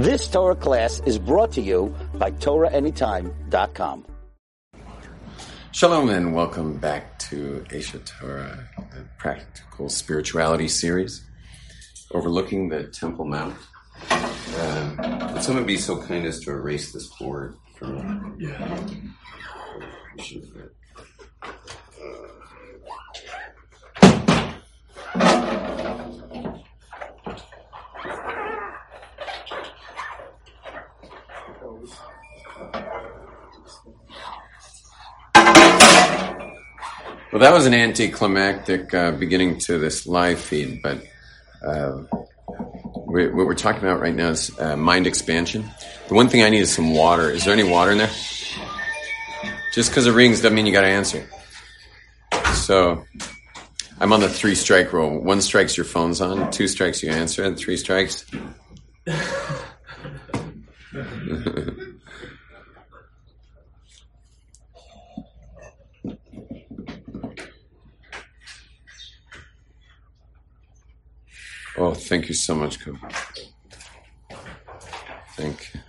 This Torah class is brought to you by TorahAnytime.com. Shalom and welcome back to Aish Torah, the practical spirituality series overlooking the Temple Mount. Uh, would someone be so kind as to erase this board for me? Yeah. Well, that was an anticlimactic uh, beginning to this live feed, but uh, we, what we're talking about right now is uh, mind expansion. The one thing I need is some water. Is there any water in there? Just because it rings doesn't mean you got to answer. So I'm on the three strike rule. One strikes, your phone's on. Two strikes, you answer. And three strikes. Oh, thank you so much, Kobe. Thank you.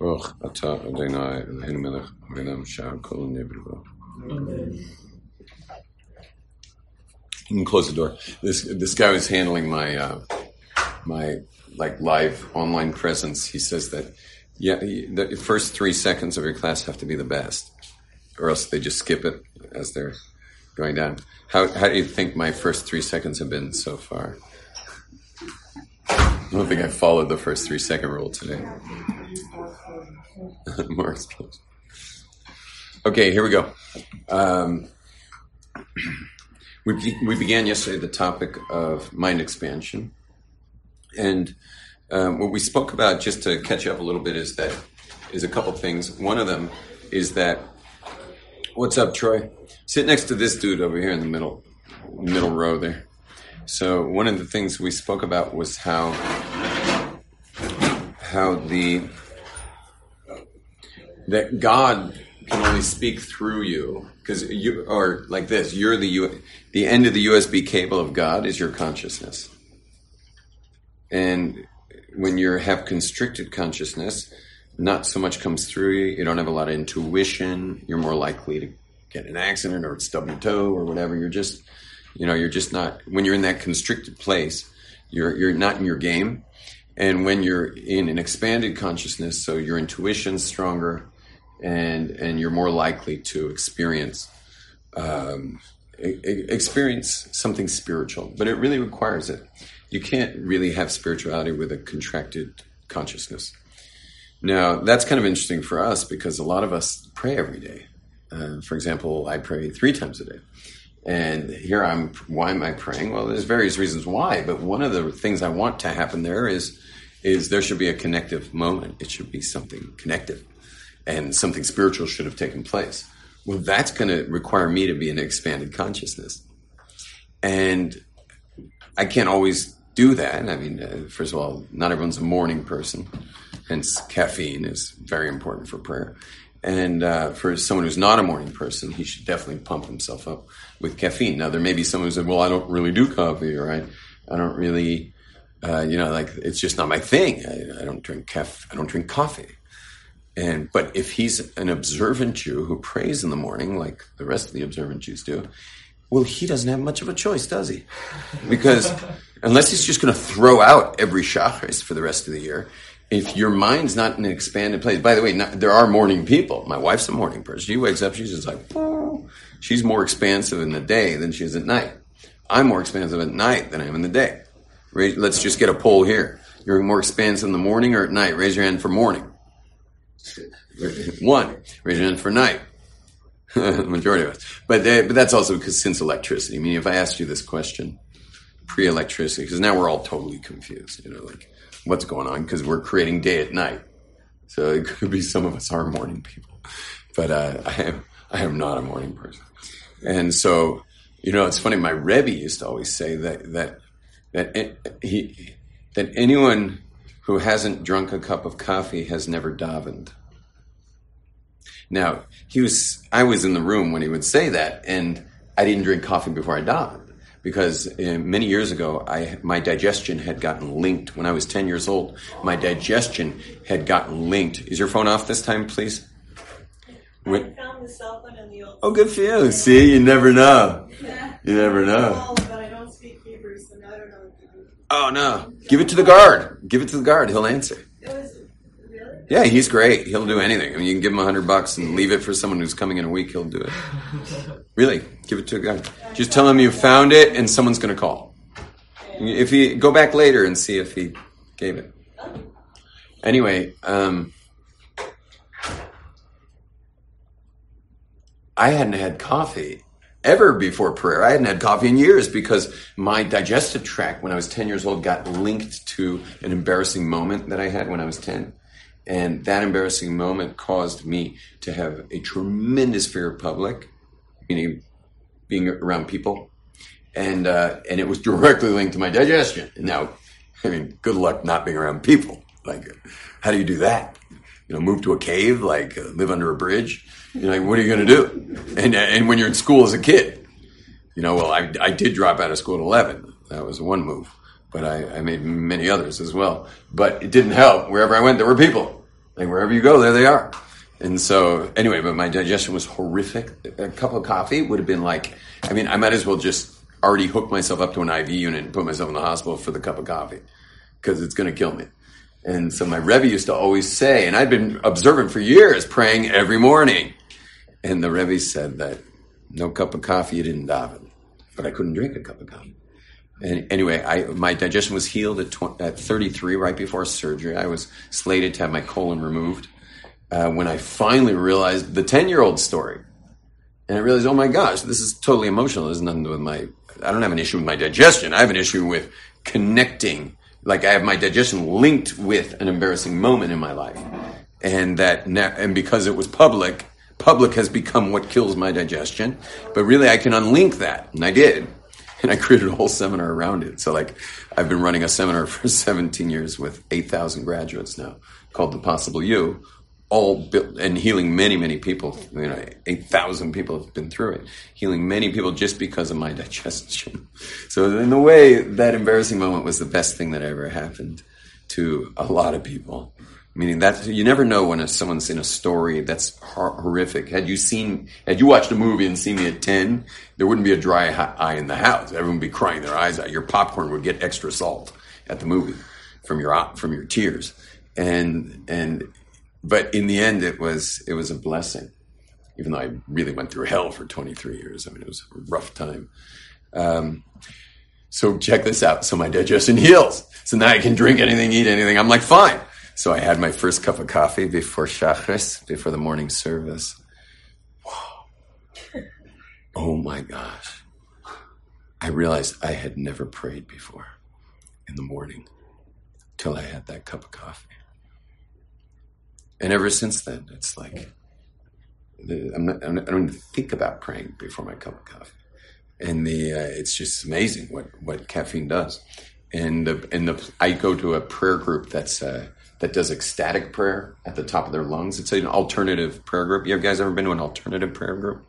ברוך אתה אדוני אלוהינו מלך העולם שער כל נברא. You can close the door. This this guy was handling my uh, my like live online presence. He says that yeah, the first three seconds of your class have to be the best, or else they just skip it as they're going down. How, how do you think my first three seconds have been so far? I don't think I followed the first three second rule today. More explosive. Okay, here we go. Um, we, be, we began yesterday the topic of mind expansion. And um, what we spoke about, just to catch up a little bit, is that is a couple things. One of them is that, what's up, Troy? Sit next to this dude over here in the middle, middle row there. So one of the things we spoke about was how how the that God can only speak through you because you are like this you're the U, the end of the USB cable of God is your consciousness and when you have constricted consciousness not so much comes through you you don't have a lot of intuition you're more likely to get an accident or stub your toe or whatever. You're just, you know, you're just not, when you're in that constricted place, you're, you're not in your game. And when you're in an expanded consciousness, so your intuition's stronger and, and you're more likely to experience, um, experience something spiritual, but it really requires it. You can't really have spirituality with a contracted consciousness. Now, that's kind of interesting for us because a lot of us pray every day. Uh, for example, I pray three times a day. And here I'm, why am I praying? Well, there's various reasons why, but one of the things I want to happen there is, is there should be a connective moment. It should be something connective and something spiritual should have taken place. Well, that's going to require me to be an expanded consciousness. And I can't always do that. I mean, uh, first of all, not everyone's a morning person, hence caffeine is very important for prayer. And uh, for someone who's not a morning person, he should definitely pump himself up with caffeine. Now, there may be someone who said, "Well, I don't really do coffee, or I, I don't really, uh, you know, like it's just not my thing. I, I don't drink caff, I don't drink coffee." And but if he's an observant Jew who prays in the morning, like the rest of the observant Jews do, well, he doesn't have much of a choice, does he? Because unless he's just going to throw out every shacharis for the rest of the year, if your mind's not in an expanded place, by the way, not, there are morning people. My wife's a morning person. She wakes up, she's just like, oh. she's more expansive in the day than she is at night. I'm more expansive at night than I am in the day. Let's just get a poll here. You're more expansive in the morning or at night? Raise your hand for morning. One. Raise your hand for night. Majority of us. But, they, but that's also because since electricity. I mean, if I asked you this question pre-electricity, because now we're all totally confused. You know, like what's going on because we're creating day at night. So it could be some of us are morning people, but uh, I am I am not a morning person. And so, you know, it's funny. My Rebbe used to always say that that that he that anyone who hasn't drunk a cup of coffee has never davened. Now he was I was in the room when he would say that, and I didn't drink coffee before I davened. Because uh, many years ago, I my digestion had gotten linked. When I was ten years old, my digestion had gotten linked. Is your phone off this time, please? I found the cell phone in the old. Oh, good for you. See, you never know. You never know. But I don't speak Hebrew, so now I don't know what to do. Oh no! Give it to the guard. Give it to the guard. He'll answer. It was really. Yeah, he's great. He'll do anything. I mean, you can give him a hundred bucks and leave it for someone who's coming in a week. He'll do it. Really, give it to a guy. Just tell him you found it and someone's going to call. If he go back later and see if he gave it. Anyway, um, I hadn't had coffee ever before prayer. I hadn't had coffee in years because my digestive tract when I was 10 years old got linked to an embarrassing moment that I had when I was 10. And that embarrassing moment caused me to have a tremendous fear of public, meaning being around people. And, uh, and it was directly linked to my digestion. Now, I mean, good luck not being around people. Like, how do you do that? You know, move to a cave, like uh, live under a bridge. You know, like, what are you going to do? And, and when you're in school as a kid, you know, well, I, I did drop out of school at 11. That was one move, but I, I made many others as well. But it didn't help. Wherever I went, there were people. Like wherever you go, there they are. And so, anyway, but my digestion was horrific. A cup of coffee would have been like, I mean, I might as well just already hook myself up to an IV unit and put myself in the hospital for the cup of coffee because it's going to kill me. And so my Rebbe used to always say, and I'd been observant for years, praying every morning. And the Rebbe said that no cup of coffee, you didn't daven. But I couldn't drink a cup of coffee. And anyway, I, my digestion was healed at, tw- at 33, right before surgery. I was slated to have my colon removed. Uh, when I finally realized the 10 year old story, and I realized, oh my gosh, this is totally emotional. There's nothing with my, I don't have an issue with my digestion. I have an issue with connecting. Like I have my digestion linked with an embarrassing moment in my life. And that, and because it was public, public has become what kills my digestion. But really I can unlink that. And I did. And I created a whole seminar around it. So like I've been running a seminar for 17 years with 8,000 graduates now called The Possible You all built and healing many, many people. You know, 8,000 people have been through it, healing many people just because of my digestion. So, in a way, that embarrassing moment was the best thing that ever happened to a lot of people. Meaning that you never know when someone's in a story that's hor- horrific. Had you seen, had you watched a movie and seen me at 10, there wouldn't be a dry eye in the house. Everyone would be crying their eyes out. Your popcorn would get extra salt at the movie from your, from your tears. And, and, but in the end, it was it was a blessing. Even though I really went through hell for 23 years, I mean, it was a rough time. Um, so check this out. So my digestion heals. So now I can drink anything, eat anything. I'm like fine. So I had my first cup of coffee before Shachris, before the morning service. Oh my gosh. I realized I had never prayed before in the morning till I had that cup of coffee. And ever since then, it's like I'm not, I'm not, I don't even think about praying before my cup of coffee. And the uh, it's just amazing what, what caffeine does. And the, and the I go to a prayer group that's uh, that does ecstatic prayer at the top of their lungs. It's an alternative prayer group. You guys ever been to an alternative prayer group?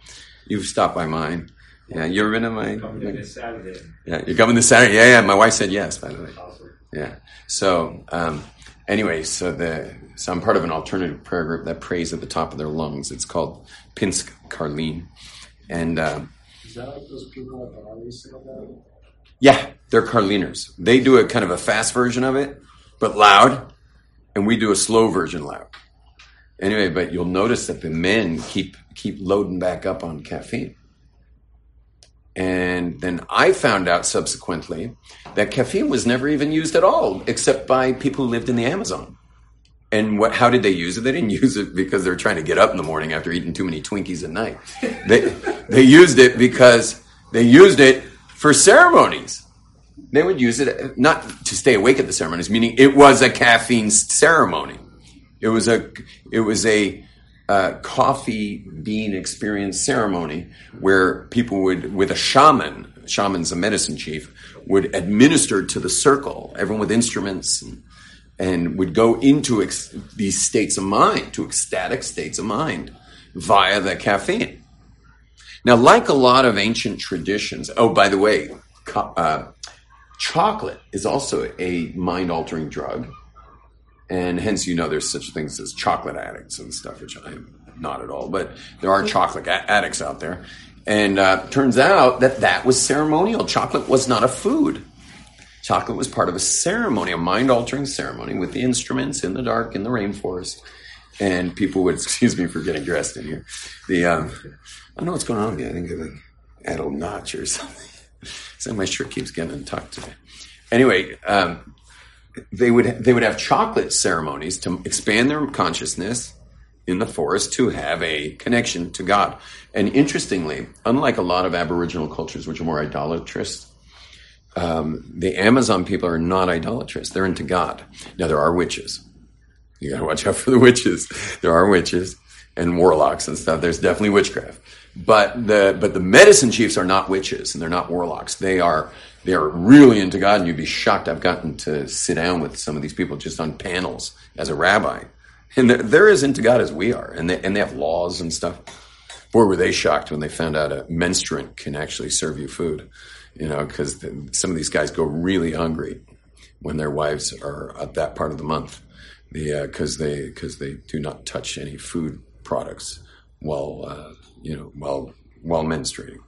You've stopped by mine. Yeah, you ever been to my? Coming this Saturday. Yeah, you're coming this Saturday. Yeah, yeah. My wife said yes. By the way. Yeah. So um, anyway, so the so I'm part of an alternative prayer group that prays at the top of their lungs. It's called Pinsk Karlin, and um, Is that like those people at the rally sing about? yeah, they're Karliners. They do a kind of a fast version of it, but loud, and we do a slow version loud. Anyway, but you'll notice that the men keep keep loading back up on caffeine. And then I found out subsequently that caffeine was never even used at all, except by people who lived in the Amazon. And what? How did they use it? They didn't use it because they're trying to get up in the morning after eating too many Twinkies at night. They they used it because they used it for ceremonies. They would use it not to stay awake at the ceremonies, meaning it was a caffeine ceremony. It was a it was a uh, coffee bean experience ceremony where people would, with a shaman, shaman's a medicine chief, would administer to the circle, everyone with instruments, and, and would go into ex- these states of mind, to ecstatic states of mind via the caffeine. Now, like a lot of ancient traditions, oh, by the way, uh, chocolate is also a mind altering drug, and hence you know there's such things as chocolate addicts and stuff, which I'm not at all, but there are chocolate a- addicts out there. And uh, turns out that that was ceremonial. Chocolate was not a food. Chocolate was part of a ceremony, a mind altering ceremony with the instruments in the dark in the rainforest. And people would, excuse me for getting dressed in here. The, um, I don't know what's going on with. I think I like add a notch or something. so my shirt keeps getting tucked today. Anyway, um, they would, they would have chocolate ceremonies to expand their consciousness in the forest to have a connection to God. And interestingly, unlike a lot of Aboriginal cultures, which are more idolatrous, um, the Amazon people are not idolatrous. They're into God. Now, there are witches. You got to watch out for the witches. There are witches and warlocks and stuff. There's definitely witchcraft. But the but the medicine chiefs are not witches and they're not warlocks. They are they are really into God, and you'd be shocked. I've gotten to sit down with some of these people just on panels as a rabbi, and they're, they're as into God as we are, and they and they have laws and stuff. Boy, were they shocked when they found out a menstruant can actually serve you food, you know, because some of these guys go really hungry when their wives are at that part of the month, the because uh, they because they do not touch any food products while uh, you know while while menstruating,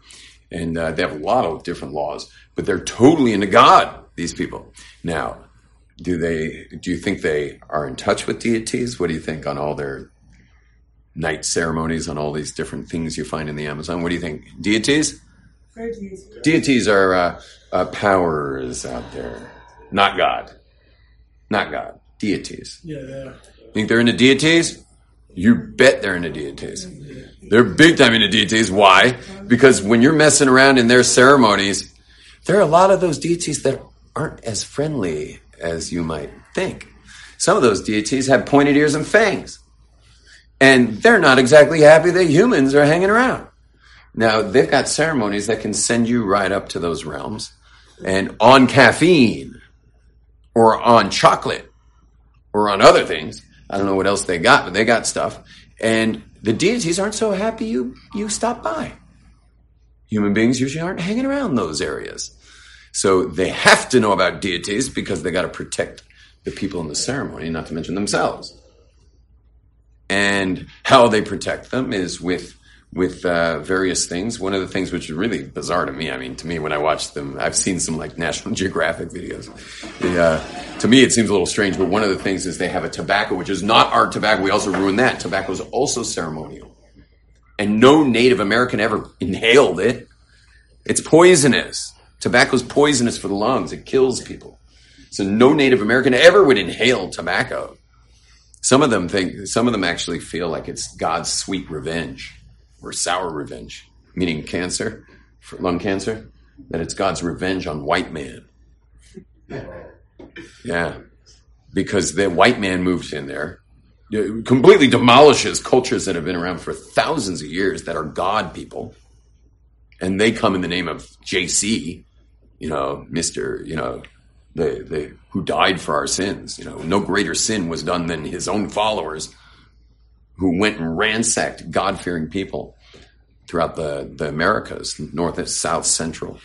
and uh, they have a lot of different laws, but they're totally into God. These people now. Do they? Do you think they are in touch with deities? What do you think on all their night ceremonies on all these different things you find in the Amazon. What do you think? Deities? Deities are uh, uh, powers out there, not God. Not God. Deities. Yeah, yeah. Think they're into deities? You bet they're into deities. They're big time into deities. Why? Because when you're messing around in their ceremonies, there are a lot of those deities that aren't as friendly as you might think. Some of those deities have pointed ears and fangs and they're not exactly happy that humans are hanging around. Now, they've got ceremonies that can send you right up to those realms and on caffeine or on chocolate or on other things. I don't know what else they got, but they got stuff. And the deities aren't so happy you, you stop by. Human beings usually aren't hanging around those areas. So they have to know about deities because they got to protect the people in the ceremony, not to mention themselves and how they protect them is with with uh, various things. One of the things which is really bizarre to me, I mean, to me when I watch them, I've seen some like National Geographic videos. The, uh, to me, it seems a little strange, but one of the things is they have a tobacco, which is not our tobacco. We also ruined that. Tobacco is also ceremonial, and no Native American ever inhaled it. It's poisonous. Tobacco is poisonous for the lungs. It kills people. So no Native American ever would inhale tobacco. Some of them think, some of them actually feel like it's God's sweet revenge or sour revenge, meaning cancer, for lung cancer, that it's God's revenge on white man. Yeah. Because the white man moves in there, completely demolishes cultures that have been around for thousands of years that are God people. And they come in the name of JC, you know, Mr., you know, the, the, who died for our sins. You know, no greater sin was done than his own followers who went and ransacked God fearing people throughout the, the Americas, North and South Central.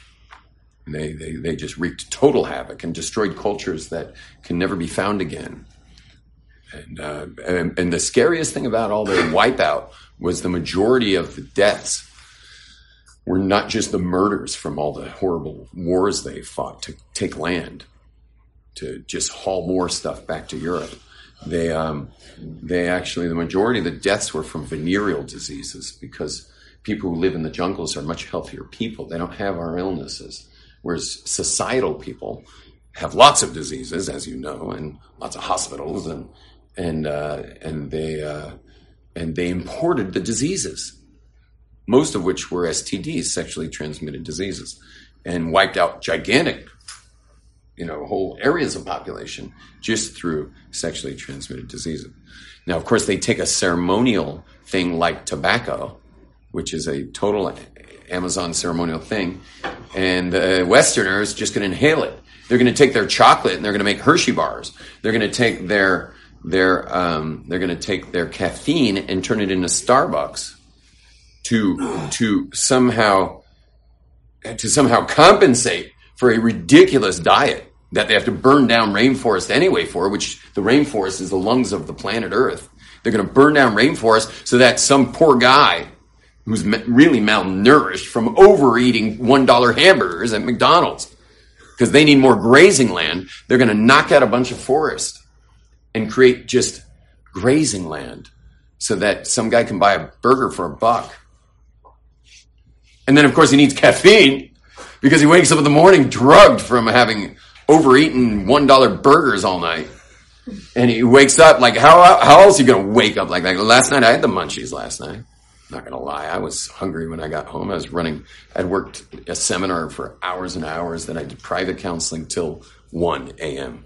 They, they, they just wreaked total havoc and destroyed cultures that can never be found again. And, uh, and, and the scariest thing about all the wipeout was the majority of the deaths were not just the murders from all the horrible wars they fought to take land, to just haul more stuff back to Europe. They, um, they actually, the majority of the deaths were from venereal diseases because people who live in the jungles are much healthier people. They don't have our illnesses. Whereas societal people have lots of diseases, as you know, and lots of hospitals, and and uh, and they uh, and they imported the diseases, most of which were STDs, sexually transmitted diseases, and wiped out gigantic you know, whole areas of population just through sexually transmitted diseases. Now, of course, they take a ceremonial thing like tobacco, which is a total Amazon ceremonial thing, and the Westerner is just going to inhale it. They're going to take their chocolate and they're going to make Hershey bars. They're going to take their their um, they're going to take their caffeine and turn it into Starbucks to to somehow to somehow compensate for a ridiculous diet that they have to burn down rainforest anyway for, which the rainforest is the lungs of the planet Earth. They're going to burn down rainforest so that some poor guy who's really malnourished from overeating $1 hamburgers at McDonald's because they need more grazing land, they're going to knock out a bunch of forest and create just grazing land so that some guy can buy a burger for a buck. And then, of course, he needs caffeine because he wakes up in the morning drugged from having overeaten $1 burgers all night. And he wakes up like, how, how else are you to wake up like that? Last night I had the munchies last night. Not going to lie. I was hungry when I got home. I was running, I'd worked a seminar for hours and hours. Then I did private counseling till 1 a.m.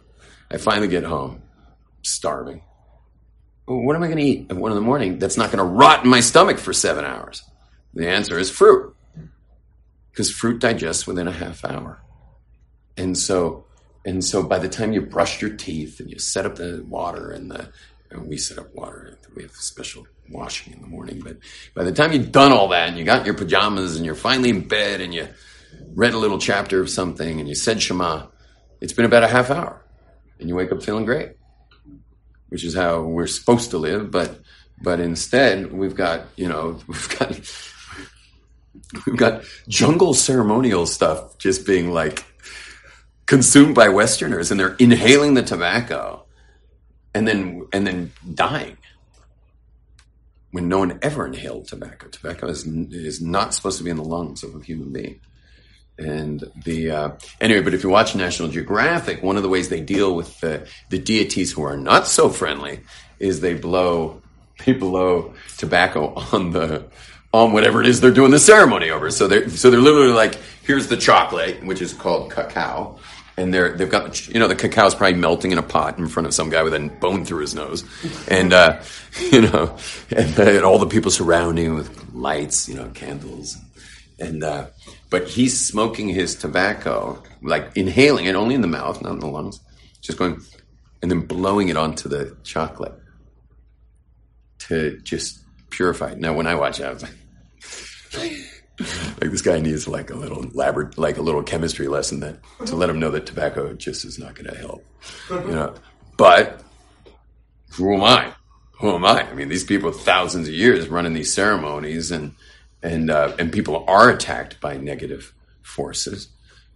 I finally get home, starving. What am I to eat at 1 in the morning that's not to rot in my stomach for seven hours? The answer is fruit. Because fruit digests within a half hour. And so, and so by the time you brush your teeth and you set up the water and the, and we set up water, we have a special washing in the morning, but by the time you've done all that and you got your pajamas and you're finally in bed and you read a little chapter of something and you said Shema, it's been about a half hour and you wake up feeling great, which is how we're supposed to live. But, but instead we've got, you know, we've got, we've got jungle ceremonial stuff just being like, consumed by Westerners and they're inhaling the tobacco and then and then dying when no one ever inhaled tobacco. Tobacco is is not supposed to be in the lungs of a human being. And the uh, anyway, but if you watch National Geographic, one of the ways they deal with the, the deities who are not so friendly is they blow they blow tobacco on the on whatever it is they're doing the ceremony over. So they're so they're literally like, here's the chocolate, which is called cacao, and they're they've got you know the cacao's probably melting in a pot in front of some guy with a bone through his nose, and uh, you know, and, and all the people surrounding him with lights, you know, candles, and uh, but he's smoking his tobacco, like inhaling it only in the mouth, not in the lungs, just going, and then blowing it onto the chocolate to just purify it. Now, when I watch it, I was like. Like this guy needs like a little labor, like a little chemistry lesson that to let him know that tobacco just is not going to help, you know. But who am I? Who am I? I mean, these people thousands of years running these ceremonies, and and uh, and people are attacked by negative forces.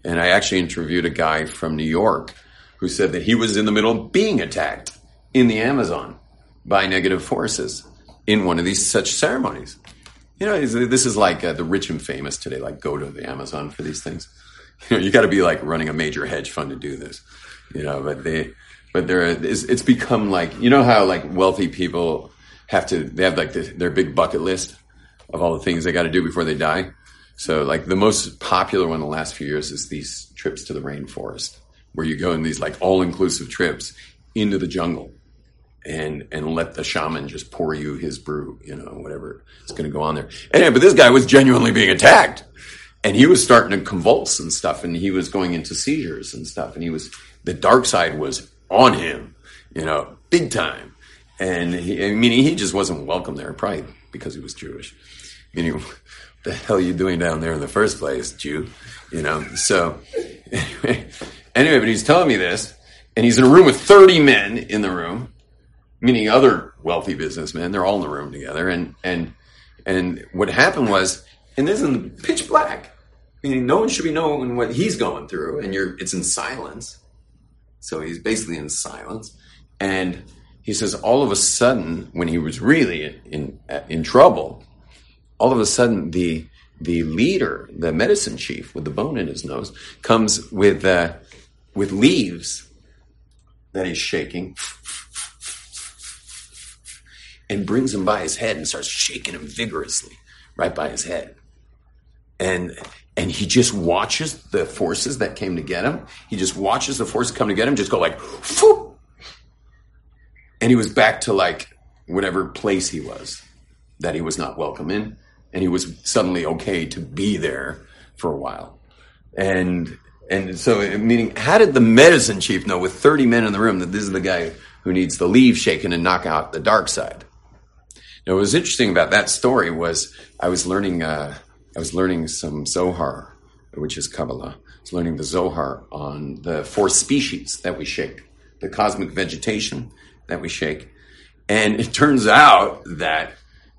And I actually interviewed a guy from New York who said that he was in the middle of being attacked in the Amazon by negative forces in one of these such ceremonies. You know, this is like uh, the rich and famous today, like go to the Amazon for these things. You know, you got to be like running a major hedge fund to do this. You know, but they, but there is, it's become like, you know how like wealthy people have to, they have like the, their big bucket list of all the things they got to do before they die. So like the most popular one in the last few years is these trips to the rainforest where you go in these like all inclusive trips into the jungle and and let the shaman just pour you his brew, you know, whatever is going to go on there. Anyway, but this guy was genuinely being attacked, and he was starting to convulse and stuff, and he was going into seizures and stuff, and he was the dark side was on him, you know, big time, and he, I mean, he just wasn't welcome there, probably because he was Jewish. Meaning, what the hell are you doing down there in the first place, Jew? You know, so anyway, anyway, but he's telling me this, and he's in a room with 30 men in the room meaning other wealthy businessmen. They're all in the room together, and and and what happened was, and this is pitch black, meaning no one should be knowing what he's going through, and you're it's in silence. So he's basically in silence, and he says all of a sudden, when he was really in in trouble, all of a sudden the the leader, the medicine chief with the bone in his nose, comes with uh, with leaves that he's shaking and brings him by his head and starts shaking him vigorously right by his head. And and he just watches the forces that came to get him. He just watches the forces come to get him, just go like, Phoop! and he was back to like whatever place he was that he was not welcome in, and he was suddenly okay to be there for a while. And and so, meaning, how did the medicine chief know with 30 men in the room that this is the guy who needs the leave shaken and knock out the dark side? Now, what was interesting about that story was I was learning, uh, I was learning some Zohar, which is Kabbalah. I was learning the Zohar on the four species that we shake, the cosmic vegetation that we shake. And it turns out that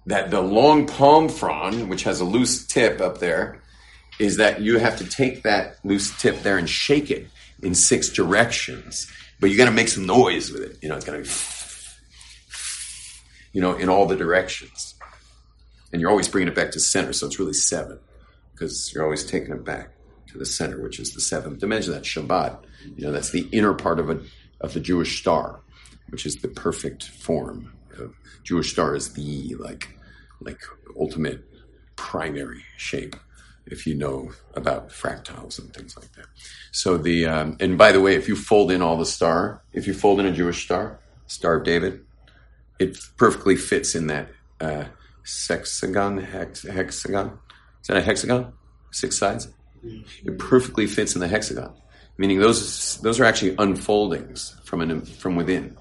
that the long palm frond, which has a loose tip up there, is that you have to take that loose tip there and shake it in six directions. But you got to make some noise with it. You know, it's going to be, you know, in all the directions. And you're always bringing it back to center, so it's really seven because you're always taking it back to the center, which is the seventh dimension. That's Shabbat. You know, that's the inner part of a of the Jewish star, which is the perfect form. Of, Jewish star is the like like ultimate primary shape if you know about fractals and things like that. So the um, and by the way, if you fold in all the star, if you fold in a Jewish star, Star of David, it perfectly fits in that uh, sexagon, hex, hexagon. Is that a hexagon? Six sides. It perfectly fits in the hexagon, meaning those those are actually unfoldings from an from within.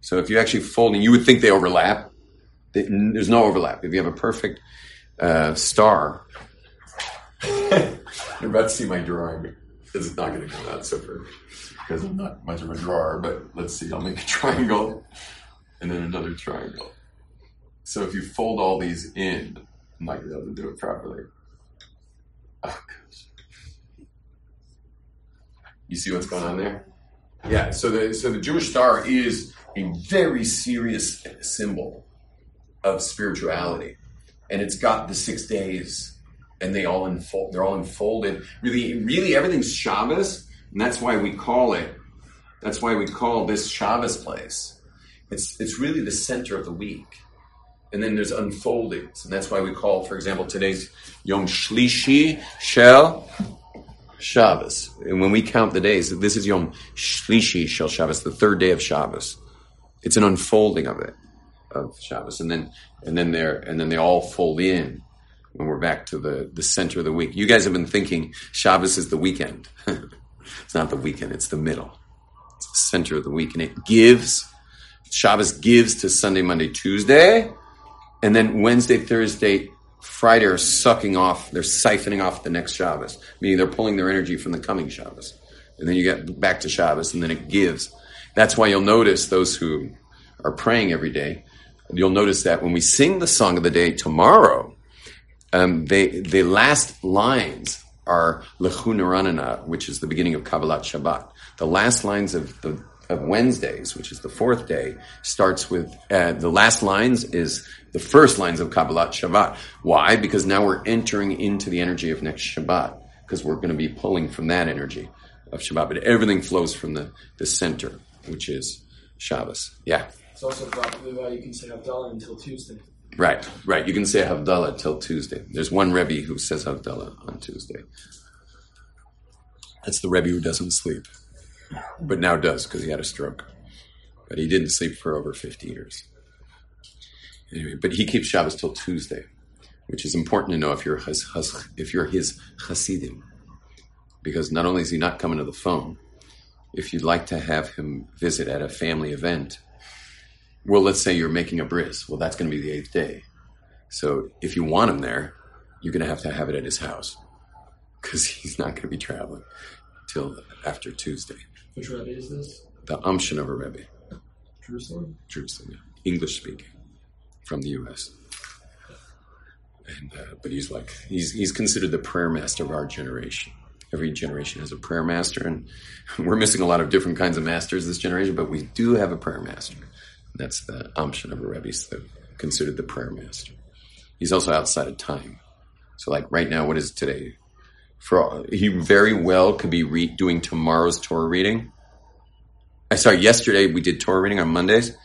So if you actually fold, and you would think they overlap, there's no overlap. If you have a perfect uh, star, you're about to see my drawing. It's not going to come out so perfect because I'm not much of a drawer. But let's see. I'll make a triangle and then another triangle. So if you fold all these in, I might be able to do it properly. Oh, gosh. You see what's going on there? Yeah. So the so the Jewish star is a very serious symbol of spirituality, and it's got the six days, and they all unfold. They're all unfolded. Really, really, everything's Shabbos, and that's why we call it. That's why we call this Shabbos place. It's it's really the center of the week, and then there's unfoldings, and that's why we call, for example, today's Yom Shlishi Shel Shabbos. And when we count the days, this is Yom Shlishi Shel Shabbos, the third day of Shabbos. It's an unfolding of it of Shabbos, and then and then there and then they all fold in when we're back to the the center of the week. You guys have been thinking Shabbos is the weekend. it's not the weekend; it's the middle. It's the center of the week, and it gives. Shabbos gives to Sunday, Monday, Tuesday, and then Wednesday, Thursday, Friday are sucking off. They're siphoning off the next Shabbos, meaning they're pulling their energy from the coming Shabbos, and then you get back to Shabbos, and then it gives. That's why you'll notice those who are praying every day you'll notice that when we sing the song of the day tomorrow, um, they, the last lines are Lechu Neranenah, which is the beginning of Kabbalat Shabbat. The last lines of the of Wednesdays, which is the fourth day, starts with uh, the last lines is the first lines of Kabbalat Shabbat. Why? Because now we're entering into the energy of next Shabbat, because we're going to be pulling from that energy of Shabbat. But everything flows from the, the center, which is Shabbos. Yeah. It's also probably why you can say Havdalah until Tuesday. Right, right. You can say Havdalah till Tuesday. There's one Rebbe who says Havdalah on Tuesday. That's the Rebbe who doesn't sleep, but now does because he had a stroke. But he didn't sleep for over 50 years. Anyway, but he keeps Shabbos till Tuesday, which is important to know if you're his, if you're his Hasidim, because not only is he not coming to the phone, if you'd like to have him visit at a family event, well, let's say you're making a bris. Well, that's going to be the eighth day. So if you want him there, you're going to have to have it at his house because he's not going to be traveling till after Tuesday. Which Rebbe is this? The Amshinover Rebbe, Jerusalem? Jerusalem, yeah. English speaking, from the U.S. And uh, but he's like he's he's considered the prayer master of our generation. Every generation has a prayer master, and we're missing a lot of different kinds of masters this generation. But we do have a prayer master. That's the Amshinover Rebbe, the, considered the prayer master. He's also outside of time. So, like right now, what is today? For he very well could be re- doing tomorrow's Torah reading. I sorry, yesterday we did Torah reading on Mondays.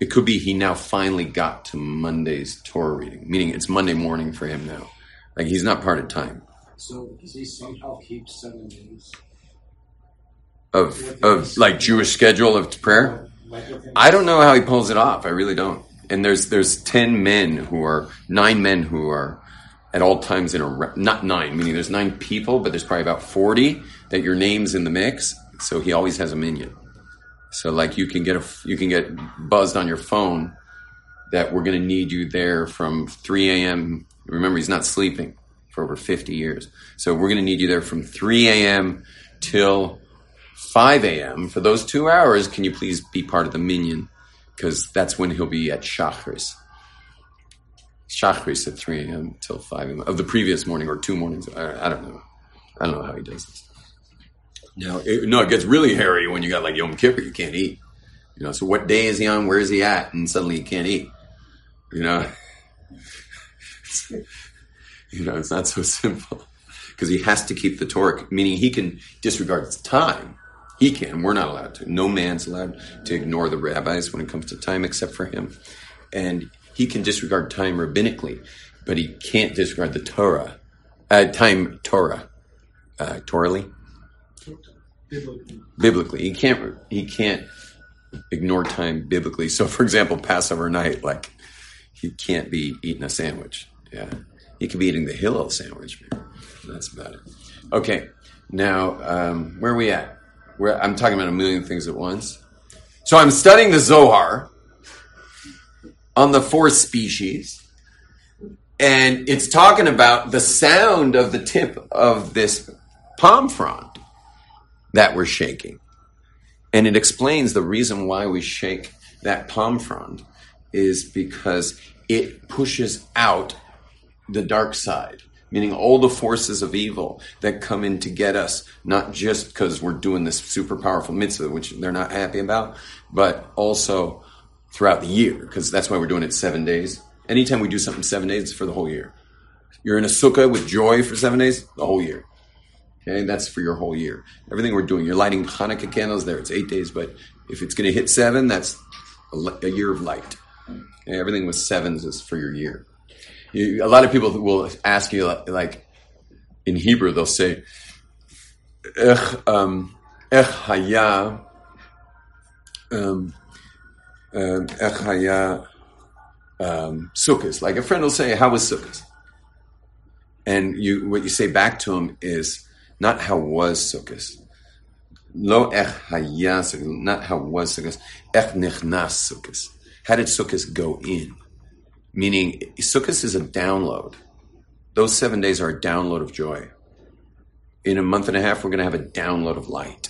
It could be he now finally got to Monday's Torah reading, meaning it's Monday morning for him now. Like he's not part of time. So does he somehow keep seven days? Of of like Jewish schedule of prayer. I don't know how he pulls it off. I really don't. And there's there's ten men who are nine men who are at all times in a re- not nine, meaning there's nine people, but there's probably about forty that your name's in the mix. So he always has a minyan. So like you can get a you can get buzzed on your phone that we're going to need you there from 3 a.m. Remember, he's not sleeping. for over 50 years. So we're going to need you there from 3 a.m. till 5 a.m. For those two hours, can you please be part of the minyan? Because that's when he'll be at Shachris. Shachris at 3 a.m. till 5 a.m. of the previous morning or two mornings. I, I don't know. I don't know how he does this. Now, it, no, it gets really hairy when you got like Yom Kippur, you can't eat. You know, so what day is he on? Where is he at? And suddenly you can't eat. You know, you know, it's not so simple because he has to keep the Torah, meaning he can disregard time. He can. We're not allowed to. No man's allowed to ignore the rabbis when it comes to time, except for him. And he can disregard time rabbinically, but he can't disregard the Torah, uh, time Torah, uh, Biblically. biblically. He can't. He can't ignore time biblically. So, for example, Passover night, like he can't be eating a sandwich. Yeah, he could be eating the Hillel sandwich. That's about it. Okay, now um, where are we at? Where I'm talking about a million things at once. So I'm studying the Zohar on the fourth species, and it's talking about the sound of the tip of this palm frond that we're shaking. And it explains the reason why we shake that palm frond is because it pushes out the dark side, meaning all the forces of evil that come in to get us, not just because we're doing this super powerful mitzvah, which they're not happy about, but also throughout the year, because that's why we're doing it seven days. Anytime we do something seven days, for the whole year. You're in a sukkah with joy for seven days, the whole year. Okay, that's for your whole year. Everything we're doing, you're lighting Hanukkah candles there. It's eight days, but if it's going to hit seven, that's a, a year of light. Okay, everything with sevens is for your year. You, a lot of people will ask you, like, like in Hebrew, they'll say, "Ech um, ech haya um, um, um, sukkahs." Like a friend will say, "How was sukkahs?" And you, what you say back to him is not how was Sukkot. Lo ech haya not how was Sukkot. Ech nichnas Sukkot. How did Sukkot go in? Meaning, Sukkot is a download. Those seven days are a download of joy. In a month and a half, we're going to have a download of light.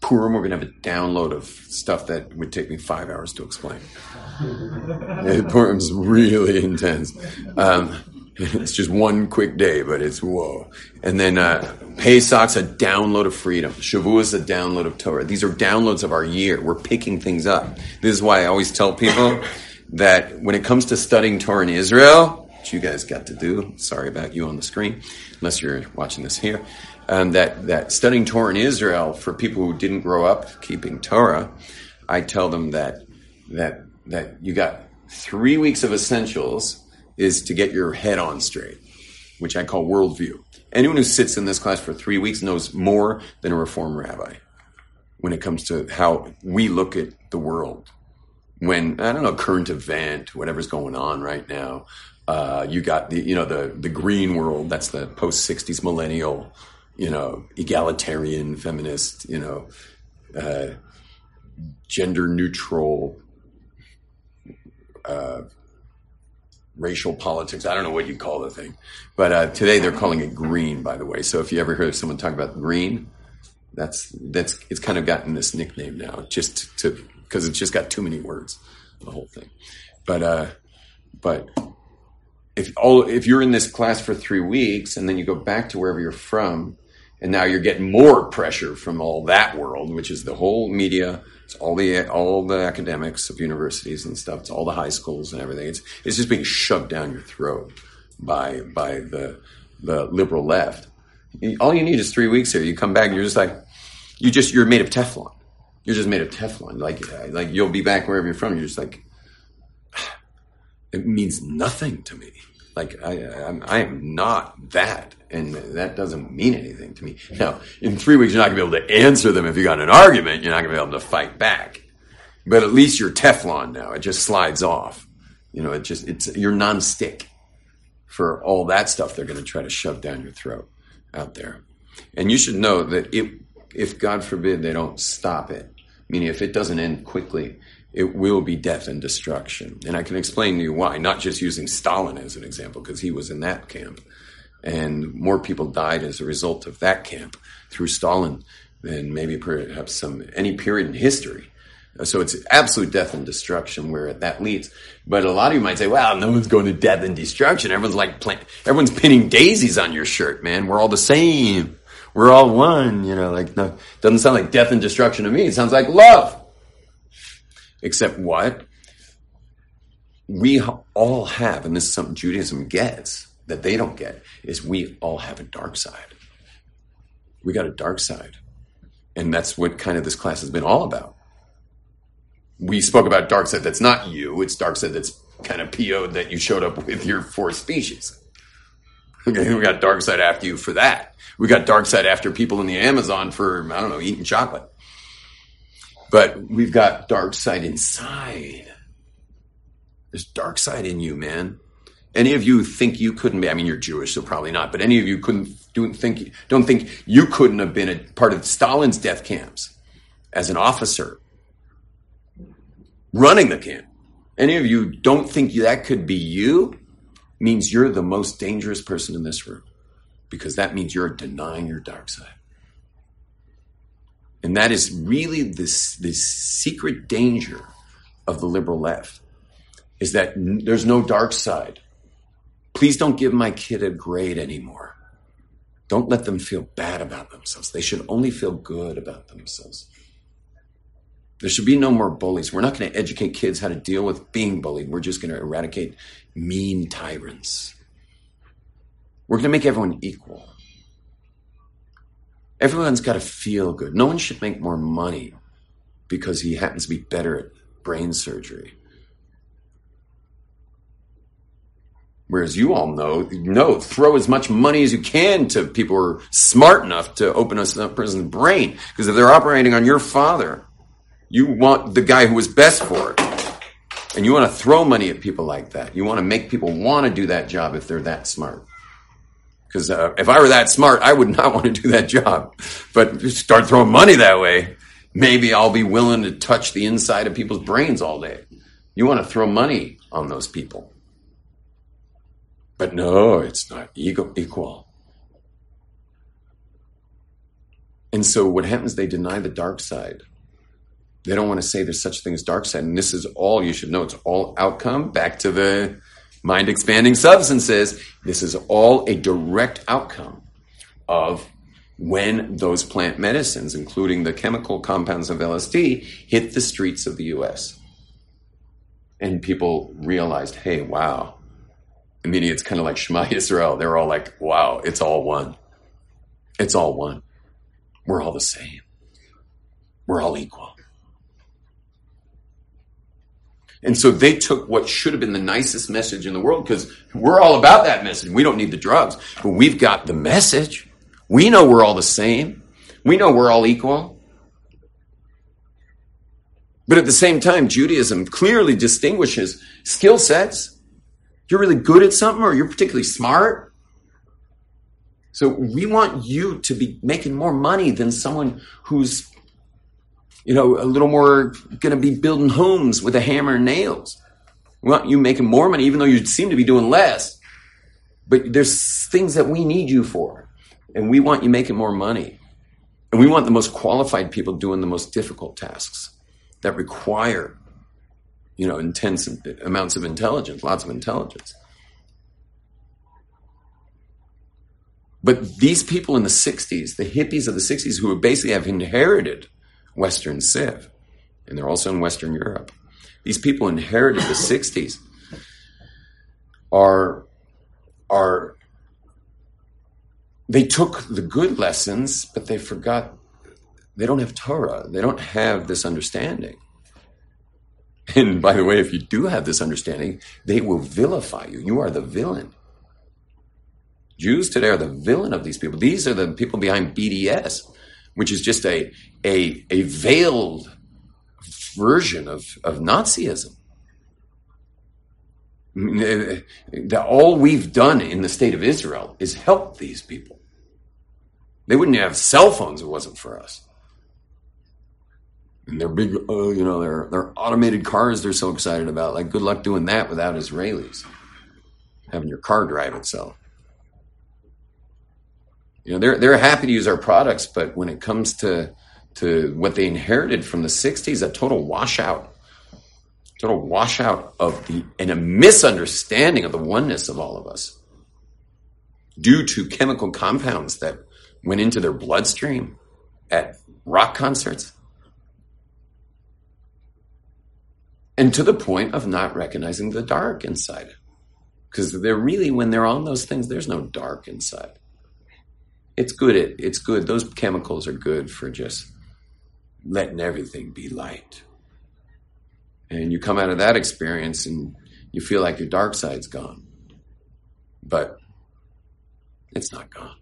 Purim, we're going to have a download of stuff that would take me five hours to explain. Purim's really intense. Um, it's just one quick day, but it's whoa. And then uh, Pesach's a download of freedom. Shavuot's a download of Torah. These are downloads of our year. We're picking things up. This is why I always tell people that when it comes to studying Torah in Israel, which you guys got to do, sorry about you on the screen, unless you're watching this here, um, that, that studying Torah in Israel for people who didn't grow up keeping Torah, I tell them that, that, that you got three weeks of essentials is to get your head on straight, which I call worldview. Anyone who sits in this class for three weeks knows more than a reform rabbi when it comes to how we look at the world. When I don't know current event, whatever's going on right now, uh, you got the you know the the green world. That's the post '60s millennial, you know, egalitarian feminist, you know, uh, gender neutral. Uh, racial politics. I don't know what you call the thing, but uh, today they're calling it green. By the way, so if you ever heard someone talk about green, that's that's it's kind of gotten this nickname now, just to because it's just got too many words, the whole thing. But uh, but if all if you're in this class for three weeks and then you go back to wherever you're from, and now you're getting more pressure from all that world, which is the whole media, it's all the all the academics of universities and stuff. It's all the high schools and everything. It's it's just being shoved down your throat by by the the liberal left. All you need is three weeks here. You come back and you're just like you just you're made of Teflon. You're just made of Teflon. Like like you'll be back wherever you're from. You're just like it means nothing to me. Like I I'm, I am not that and that doesn't mean anything to me. Now, in three weeks, you're not going to be able to answer them if you got an argument. You're not going to be able to fight back. But at least you're Teflon now. It just slides off. You know, it just it's you're non-stick for all that stuff they're going to try to shove down your throat out there. And you should know that it, if God forbid they don't stop it, meaning if it doesn't end quickly, it will be death and destruction. And I can explain to you why, not just using Stalin as an example, because he was in that camp and more people died as a result of that camp through Stalin than maybe perhaps some any period in history. So it's absolute death and destruction where that leads. But a lot of you might say, "Well, no one's going to death and destruction. Everyone's like, plant, everyone's pinning daisies on your shirt, man. We're all the same. We're all one." You know, like no, doesn't sound like death and destruction to me. It sounds like love. Except what? We all have, and this is something Judaism gets that they don't get, is we all have a dark side. We got a dark side. And that's what kind of this class has been all about. We spoke about dark side that's not you, it's dark side that's kind of PO'd that you showed up with your four species. Okay, we got dark side after you for that. We got dark side after people in the Amazon for, I don't know, eating chocolate. But we've got dark side inside. There's dark side in you, man. Any of you think you couldn't be? I mean, you're Jewish, so probably not. But any of you couldn't don't think don't think you couldn't have been a part of Stalin's death camps as an officer running the camp. Any of you don't think that could be you? Means you're the most dangerous person in this room because that means you're denying your dark side. And that is really this, this secret danger of the liberal left is that n- there's no dark side. Please don't give my kid a grade anymore. Don't let them feel bad about themselves. They should only feel good about themselves. There should be no more bullies. We're not going to educate kids how to deal with being bullied. We're just going to eradicate mean tyrants. We're going to make everyone equal. Everyone's got to feel good. No one should make more money because he happens to be better at brain surgery. Whereas you all know, no, throw as much money as you can to people who are smart enough to open a person's brain. Because if they're operating on your father, you want the guy who was best for it. And you want to throw money at people like that. You want to make people want to do that job if they're that smart. Because uh, if I were that smart, I would not want to do that job. But start throwing money that way, maybe I'll be willing to touch the inside of people's brains all day. You want to throw money on those people. But no, it's not equal. And so what happens, they deny the dark side. They don't want to say there's such a thing as dark side. And this is all you should know. It's all outcome back to the mind expanding substances. This is all a direct outcome of when those plant medicines, including the chemical compounds of LSD, hit the streets of the US. And people realized, hey, wow. I mean, it's kind of like Shema Yisrael. They're all like, wow, it's all one. It's all one. We're all the same. We're all equal. And so they took what should have been the nicest message in the world because we're all about that message. We don't need the drugs, but we've got the message. We know we're all the same. We know we're all equal. But at the same time, Judaism clearly distinguishes skill sets. You're really good at something or you're particularly smart. So we want you to be making more money than someone who's you know, a little more going to be building homes with a hammer and nails. We want you making more money, even though you seem to be doing less. But there's things that we need you for, and we want you making more money. And we want the most qualified people doing the most difficult tasks that require, you know, intense amounts of intelligence, lots of intelligence. But these people in the 60s, the hippies of the 60s, who basically have inherited Western Civ, and they're also in Western Europe. These people inherited the 60s are are they took the good lessons, but they forgot they don't have Torah. They don't have this understanding. And by the way, if you do have this understanding, they will vilify you. You are the villain. Jews today are the villain of these people. These are the people behind BDS which is just a, a, a veiled version of, of Nazism. That all we've done in the state of Israel is help these people. They wouldn't have cell phones if it wasn't for us. And their big, uh, you know, their their automated cars they're so excited about. Like, good luck doing that without Israelis having your car drive itself. You know, they're they're happy to use our products, but when it comes to to what they inherited from the '60s, a total washout, total washout of the and a misunderstanding of the oneness of all of us due to chemical compounds that went into their bloodstream at rock concerts. And to the point of not recognizing the dark inside. Because they're really, when they're on those things, there's no dark inside. It's good. It, it's good. Those chemicals are good for just letting everything be light. And you come out of that experience and you feel like your dark side's gone. But it's not gone.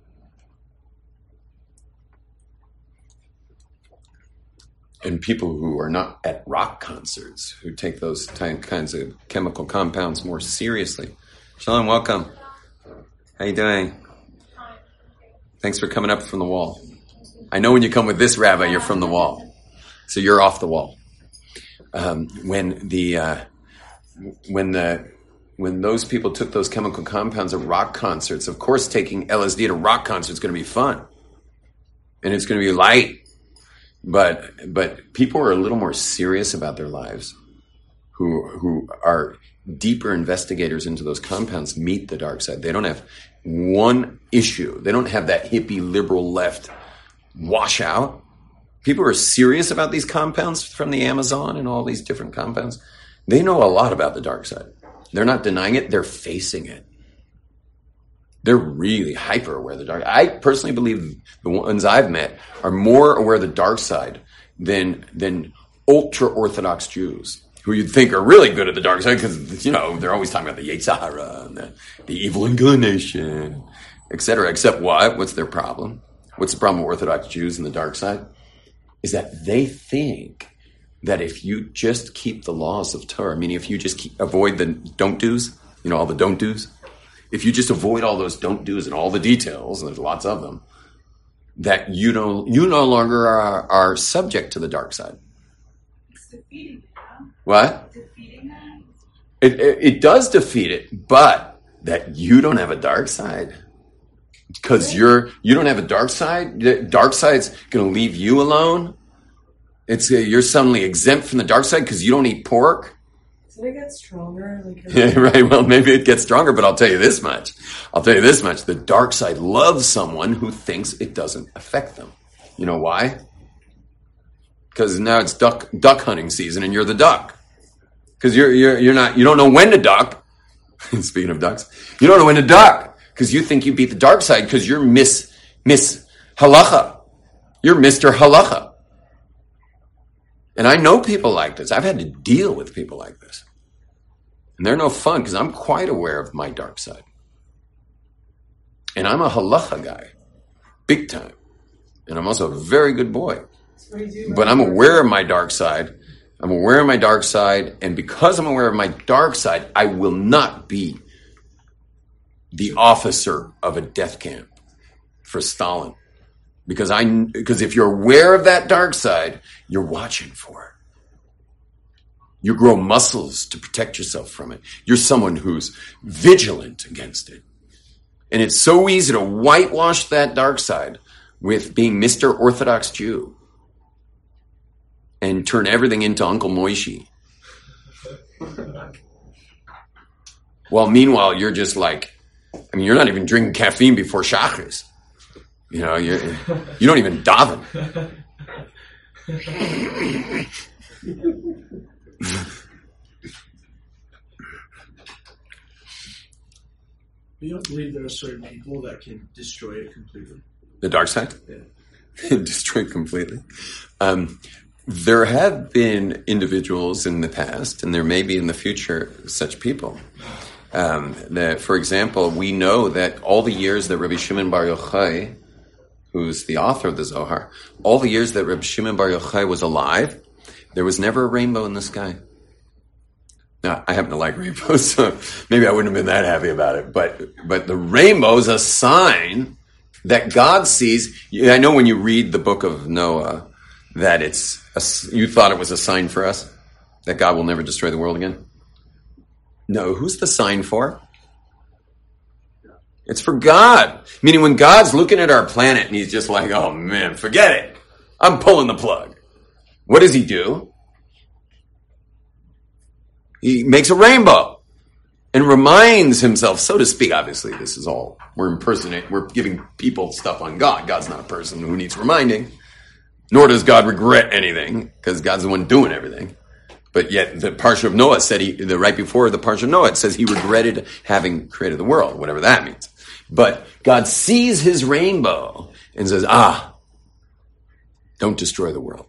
and people who are not at rock concerts who take those kinds of chemical compounds more seriously. Shalom, welcome. How you doing? Thanks for coming up from the wall. I know when you come with this rabbi, you're from the wall, so you're off the wall. Um, when the uh, when the when those people took those chemical compounds at rock concerts, of course, taking LSD a rock concert is going to be fun, and it's going to be light but but people are a little more serious about their lives who who are deeper investigators into those compounds meet the dark side. They don't have one issue. They don't have that hippie liberal left washout. People are serious about these compounds from the amazon and all these different compounds they know a lot about the dark side. They're not denying it. They're facing it. They're really hyper aware of the dark. I personally believe the ones I've met are more aware of the dark side than than ultra orthodox Jews who you'd think are really good at the dark side because you know they're always talking about the Yetzer Hara and the, the evil inclination, etc. Except what? What's their problem? What's the problem with Orthodox Jews and the dark side? Is that they think that if you just keep the laws of Torah, meaning if you just keep, avoid the don't do's, you know all the don't do's, if you just avoid all those don't do's and all the details, and there's lots of them, that you don't you no longer are, are subject to the dark side. It's defeating. What? It, it it does defeat it, but that you don't have a dark side because you're you don't have a dark side. The dark side's going to leave you alone. It's uh, you're suddenly exempt from the dark side because you don't eat pork. Does it get stronger? Like, Yeah, right. Well, maybe it gets stronger, but I'll tell you this much. I'll tell you this much. The dark side loves someone who thinks it doesn't affect them. You know why? Because now it's duck duck hunting season, and you're the duck. Because you're you're you're not you don't know when to duck. Speaking of ducks, you don't know when to duck because you think you beat the dark side because you're Miss Miss Halacha. You're Mister Halacha. And I know people like this. I've had to deal with people like this. And they're no fun because I'm quite aware of my dark side. And I'm a halacha guy, big time. And I'm also a very good boy. what do you do? But I'm aware of my dark side. I'm aware of my dark side. And because I'm aware of my dark side, I will not be the officer of a death camp for Stalin. Because I, because if you're aware of that dark side, you're watching for it. You grow muscles to protect yourself from it. You're someone who's vigilant against it. And it's so easy to whitewash that dark side with being Mr. Orthodox Jew and turn everything into Uncle Moishy. Well, meanwhile, you're just like, I mean, you're not even drinking caffeine before Shachris. You know, you're, you don't even daven. You don't believe there are certain people that can destroy it completely? The dark side? Yeah. Destroyed completely. Um, there have been individuals in the past, and there may be in the future such people. Um, that, for example, we know that all the years that Rabbi Shimon Bar Yochai, who's the author of the Zohar, all the years that Rabbi Shimon Bar Yochai was alive, there was never a rainbow in the sky. Now, I happen to like rainbows, so maybe I wouldn't have been that happy about it. But but the rainbow is a sign that God sees. I know when you read the book of Noah that it's a, you thought it was a sign for us that God will never destroy the world again. No, who's the sign for? It's for God. Meaning when God's looking at our planet and he's just like, oh man, forget it. I'm pulling the plug. What does he do? He makes a rainbow and reminds himself, so to speak. Obviously, this is all we're impersonating. We're giving people stuff on God. God's not a person who needs reminding, nor does God regret anything because God's the one doing everything. But yet, the Parsha of Noah said he, the right before the Parsha of Noah, it says he regretted having created the world, whatever that means. But God sees his rainbow and says, ah, don't destroy the world.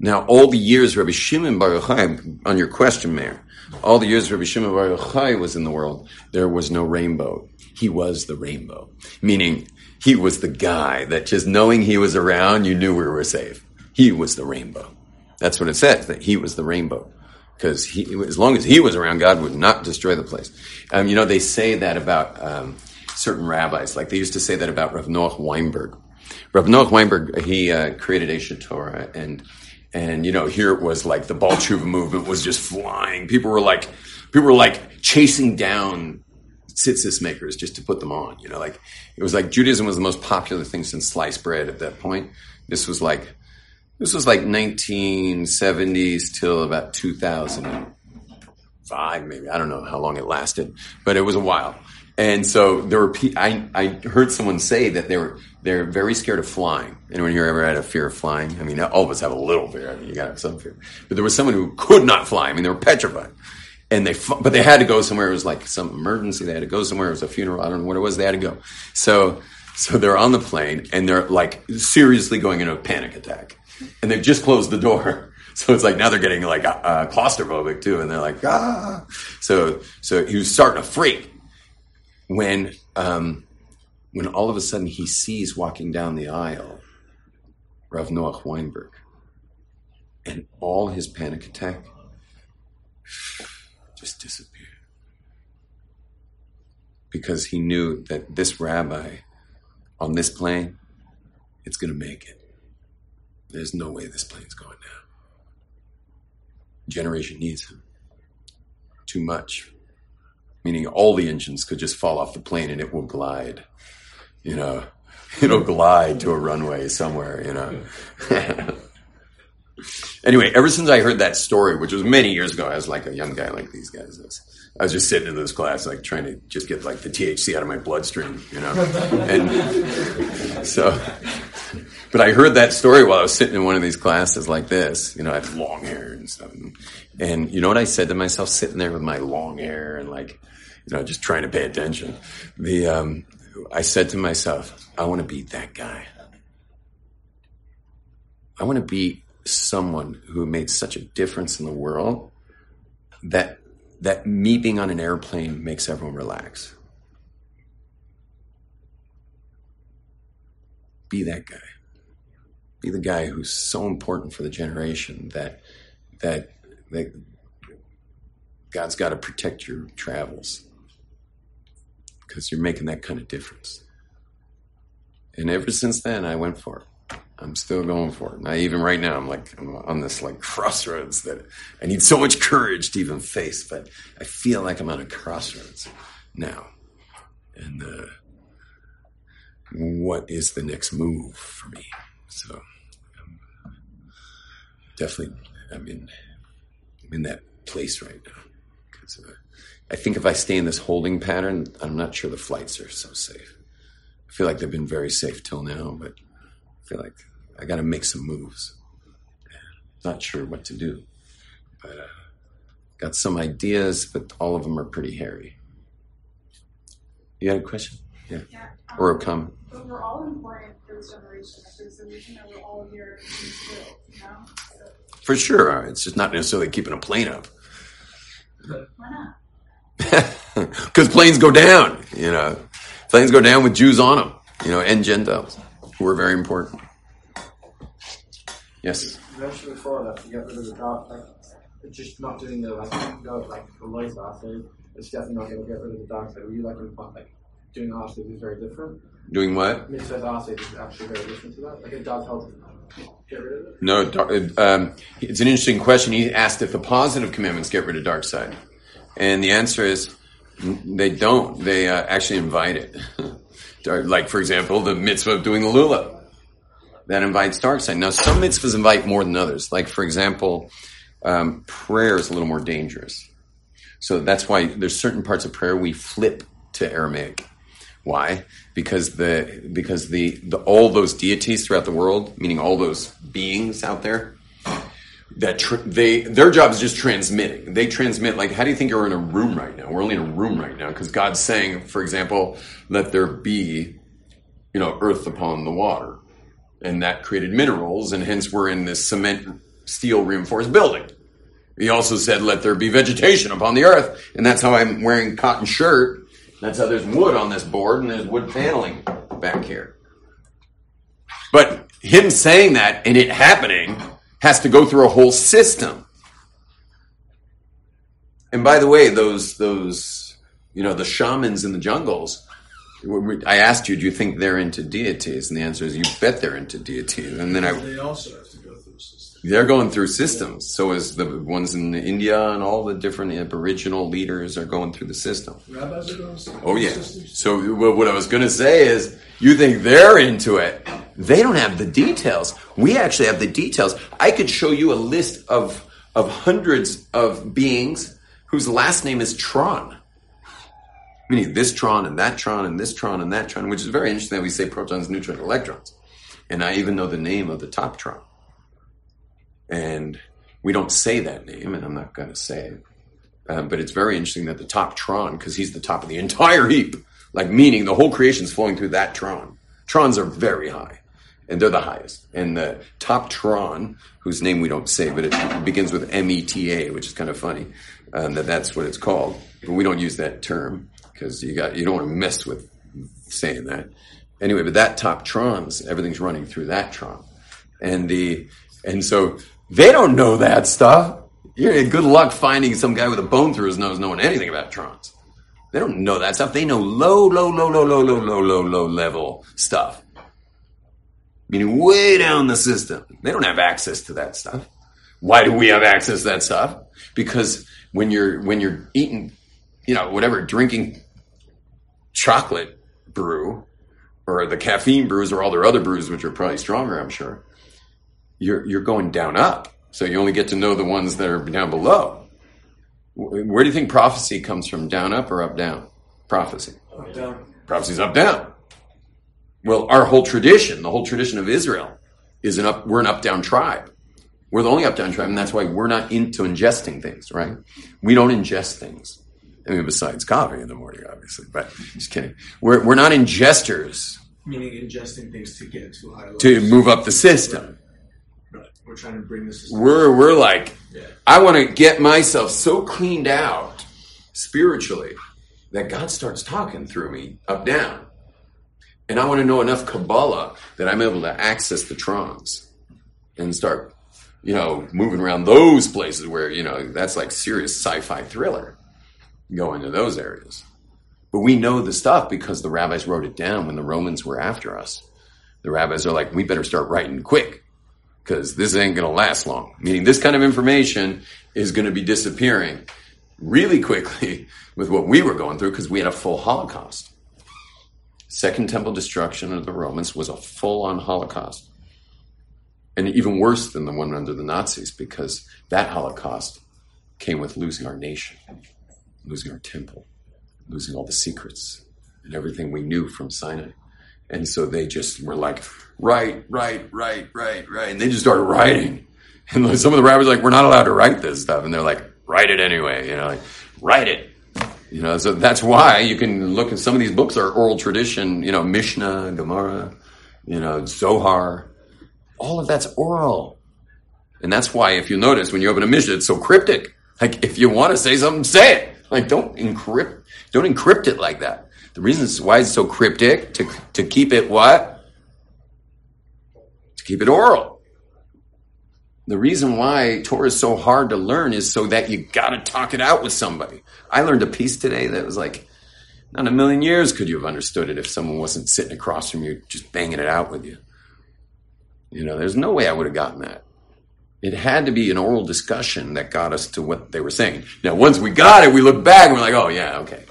Now, all the years Rabbi Shimon Bar Yochai, on your question, Meir, all the years Rabbi Shimon Bar Yochai was in the world, there was no rainbow. He was the rainbow. Meaning, he was the guy that just knowing he was around, you knew we were safe. He was the rainbow. That's what it says, that he was the rainbow. Because as long as he was around, God would not destroy the place. Um, you know, they say that about um, certain rabbis. Like they used to say that about Rav Noach Weinberg. Rav Noach Weinberg, he uh, created Aish Torah, and and you know, here it was like the Baal Tshuva movement was just flying. People were like, people were like chasing down tzitzis makers just to put them on. You know, like it was like Judaism was the most popular thing since sliced bread at that point. This was like this was like 1970s till about 2005, maybe. I don't know how long it lasted, but it was a while. And so there were. I I heard someone say that they were they're very scared of flying. Anyone here ever had a fear of flying? I mean, all of us have a little fear. I mean, you got to have some fear. But there was someone who could not fly. I mean, they were petrified. And they, but they had to go somewhere. It was like some emergency. They had to go somewhere. It was a funeral. I don't know what it was. They had to go. So, so they're on the plane and they're like seriously going into a panic attack and they've just closed the door. So it's like now they're getting like uh, claustrophobic too, and they're like ah. So so he was starting to freak when um, when all of a sudden he sees walking down the aisle Rav Noach Weinberg, and all his panic attack just disappeared because he knew that this rabbi on this plane, it's going to make it. There's no way this plane's going down. Generation needs him. Too much. Meaning all the engines could just fall off the plane and it will glide. You know, it'll glide to a runway somewhere, you know. anyway, ever since I heard that story, which was many years ago, I was like a young guy like these guys. I was, I was just sitting in this class, like trying to just get like the THC out of my bloodstream, you know. And so, but I heard that story while I was sitting in one of these classes like this. You know, I had long hair and stuff. And you know what I said to myself, sitting there with my long hair and like, you know, just trying to pay attention. The um, I said to myself, I want to be that guy. I want to be someone who made such a difference in the world that that me being on an airplane makes everyone relax. Be that guy. Be the guy who's so important for the generation that that that God's got to protect your travels because you're making that kind of difference. And ever since then, I went for it. I'm still going for it. Now, even right now, I'm like I'm on this like crossroads that I need so much courage to even face, but I feel like I'm on a crossroads now. And uh, what is the next move for me? So, definitely, I'm in, I'm in that place right now. Because uh, I think if I stay in this holding pattern, I'm not sure the flights are so safe. I feel like they've been very safe till now, but I feel like I got to make some moves. Not sure what to do, but uh, got some ideas, but all of them are pretty hairy. You had a question? Yeah. Yeah. um, Or a comment? But we're all important for this generation. Like, there's a reason that we're all here in you know? So, For sure. It's just not necessarily keeping a plane up. why not? Because planes go down, you know. Planes go down with Jews on them, you know, and Gentiles, who are very important. Yes. You mentioned before that to get rid of the dark, like just not doing the like go like the light acid. It's definitely not going to get rid of the dark side. Were you like in like doing acid is very different? Doing what? Mitzvah acid is actually very different to that. Like it does help get rid of it. No, um, it's an interesting question. He asked if the positive commandments get rid of dark side, and the answer is They don't. They uh, actually invite it. like, for example, the mitzvah of doing the lulav. That invites dark side. Now, some mitzvahs invite more than others. Like, for example, um, prayer is a little more dangerous. So that's why there's certain parts of prayer we flip to Aramaic. Why? Because the because the, the all those deities throughout the world, meaning all those beings out there, that tr- they their job is just transmitting. They transmit like, how do you think you're in a room right now? We're only in a room right now because God's saying, for example, let there be, you know, earth upon the water, and that created minerals, and hence we're in this cement steel reinforced building. He also said, let there be vegetation upon the earth, and that's how I'm wearing cotton shirt. That's how there's wood on this board, and there's wood paneling back here. But him saying that and it happening has to go through a whole system. And by the way, those those you know the shamans in the jungles. I asked you, do you think they're into deities? And the answer is, you bet they're into deities. And then I, They also have to go through a system. they're going through systems. So is the ones in India and all the different Aboriginal leaders are going through the system. Rabbis are going through Oh yeah. systems. So what I was going to say is, you think they're into it? They don't have the details. We actually have the details. I could show you a list of of hundreds of beings whose last name is Tron. Meaning this Tron and that Tron and this Tron and that Tron, which is very interesting that we say protons, neutrons, electrons. And I even know the name of the top Tron. And we don't say that name, and I'm not going to say it. Um, but it's very interesting that the top Tron, because he's the top of the entire heap, like meaning the whole creation's flowing through that Tron. Trons are very high, and they're the highest. And the top Tron, whose name we don't say, but it begins with M E T A, which is kind of funny um, that that's what it's called. But we don't use that term because you got you don't want to mess with saying that. Anyway, but that top Trons, everything's running through that Tron, and the and so they don't know that stuff. You're good luck finding some guy with a bone through his nose knowing anything about Trons. They don't know that stuff. They know low, low, low, low, low, low, low, low, low level stuff. Meaning way down the system. They don't have access to that stuff. Why do we have access to that stuff? Because when you're when you're eating, you know, whatever, drinking chocolate brew or the caffeine brews or all their other brews, which are probably stronger, I'm sure, you're you're going down up. So you only get to know the ones that are down below. Where do you think prophecy comes from? Down up or up down? Prophecy. Up, down. Prophecy's up down. Well, our whole tradition, the whole tradition of Israel, is an up. We're an up down tribe. We're the only up down tribe, and that's why we're not into ingesting things. Right? We don't ingest things. I mean, besides coffee in the morning, obviously. But just kidding. We're we're not ingesters Meaning ingesting things to get to a higher level. to move up the system. Right. We're trying to bring this system. We're we're like, Yeah. I want to get myself so cleaned out spiritually that God starts talking through me up down. And I want to know enough Kabbalah that I'm able to access the trons and start, you know, moving around those places where, you know, that's like serious sci-fi thriller. Go into those areas. But we know the stuff because the rabbis wrote it down when the Romans were after us. The rabbis are like, we better start writing quick because this ain't going to last long. Meaning, this kind of information is going to be disappearing really quickly with what we were going through because we had a full Holocaust. Second Temple destruction of the Romans was a full on Holocaust. And even worse than the one under the Nazis because that Holocaust came with losing our nation, losing our temple, losing all the secrets and everything we knew from Sinai. And so they just were like, right, right, right, right, right. And they just started writing. And some of the rabbis like, we're not allowed to write this stuff. And they're like, write it anyway. You know, like, write it. You know, so that's why you can look at some of these books are oral tradition, you know, Mishnah, Gemara, you know, Zohar. All of that's oral. And that's why, if you notice, when you open a Mishnah, it's so cryptic. Like, if you want to say something, say it. Like, don't encrypt, don't encrypt it like that. The reason why it's so cryptic to to keep it what? To keep it oral. The reason why Torah is so hard to learn is so that you got to talk it out with somebody. I learned a piece today that was like, not a million years could you have understood it if someone wasn't sitting across from you just banging it out with you. You know, there's no way I would have gotten that. It had to be an oral discussion that got us to what they were saying. Now, once we got it, we look back and we're like, oh, yeah, okay.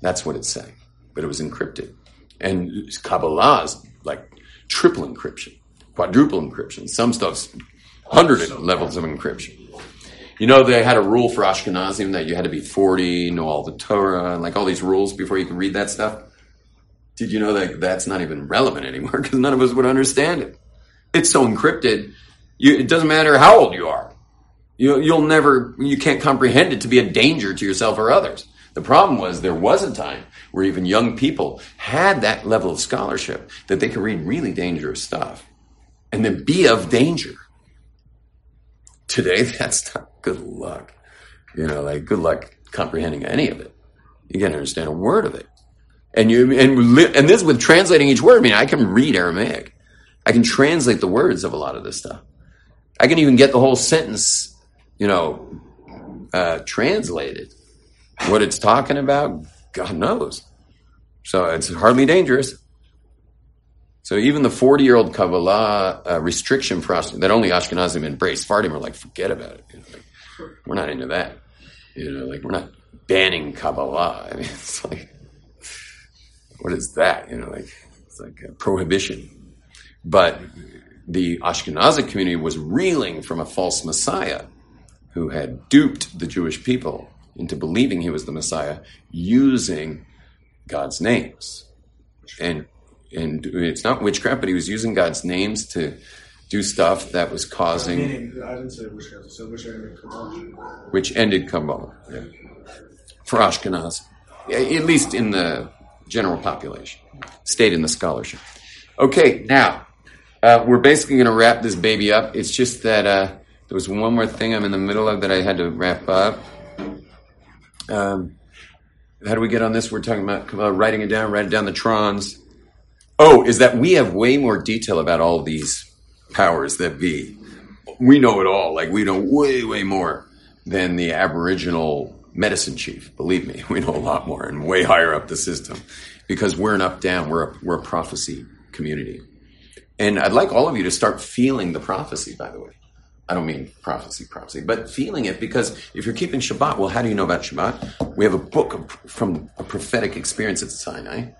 That's what it's saying. But it was encrypted. And Kabbalah is like triple encryption, quadruple encryption. Some stuff's hundred levels of encryption. You know, they had a rule for Ashkenazim that you had to be 40, know all the Torah, and like all these rules before you could read that stuff. Did you know that that's not even relevant anymore because none of us would understand it? It's so encrypted, you, it doesn't matter how old you are. You, you'll never, you can't comprehend it to be a danger to yourself or others. The problem was there was a time where even young people had that level of scholarship that they could read really dangerous stuff and then be of danger. Today, that's not good luck. You know, like good luck comprehending any of it. You can't understand a word of it. And you, and, and this with translating each word, I mean, I can read Aramaic. I can translate the words of a lot of this stuff. I can even get the whole sentence, you know, uh, translated. What it's talking about, God knows. So it's hardly dangerous. So even the 40 year old Kabbalah uh, restriction us that only Ashkenazim embrace, Sephardim are like, forget about it. You know, like, we're not into that. You know, like we're not banning Kabbalah. I mean, it's like, what is that? You know, like it's like a prohibition. But the Ashkenazic community was reeling from a false Messiah who had duped the Jewish people into believing he was the Messiah using God's names. And and it's not witchcraft, but he was using God's names to do stuff that was causing Meaning, I didn't say witchcraft. I said witchcraft. which ended Kabbalah yeah. for Ashkenaz, at least in the general population, stayed in the scholarship. Okay, now uh, we're basically going to wrap this baby up. It's just that uh, there was one more thing I'm in the middle of that I had to wrap up. Um, how do we get on this? We're talking about writing it down, write it down the trons. Oh, is that we have way more detail about all these powers that be. We know it all. Like we know way, way more than the Aboriginal medicine chief. Believe me, we know a lot more and way higher up the system because we're an up down. We're a, we're a prophecy community, and I'd like all of you to start feeling the prophecy. By the way, I don't mean prophecy, prophecy, but feeling it because if you're keeping Shabbat, well, how do you know about Shabbat? We have a book from a prophetic experience at Sinai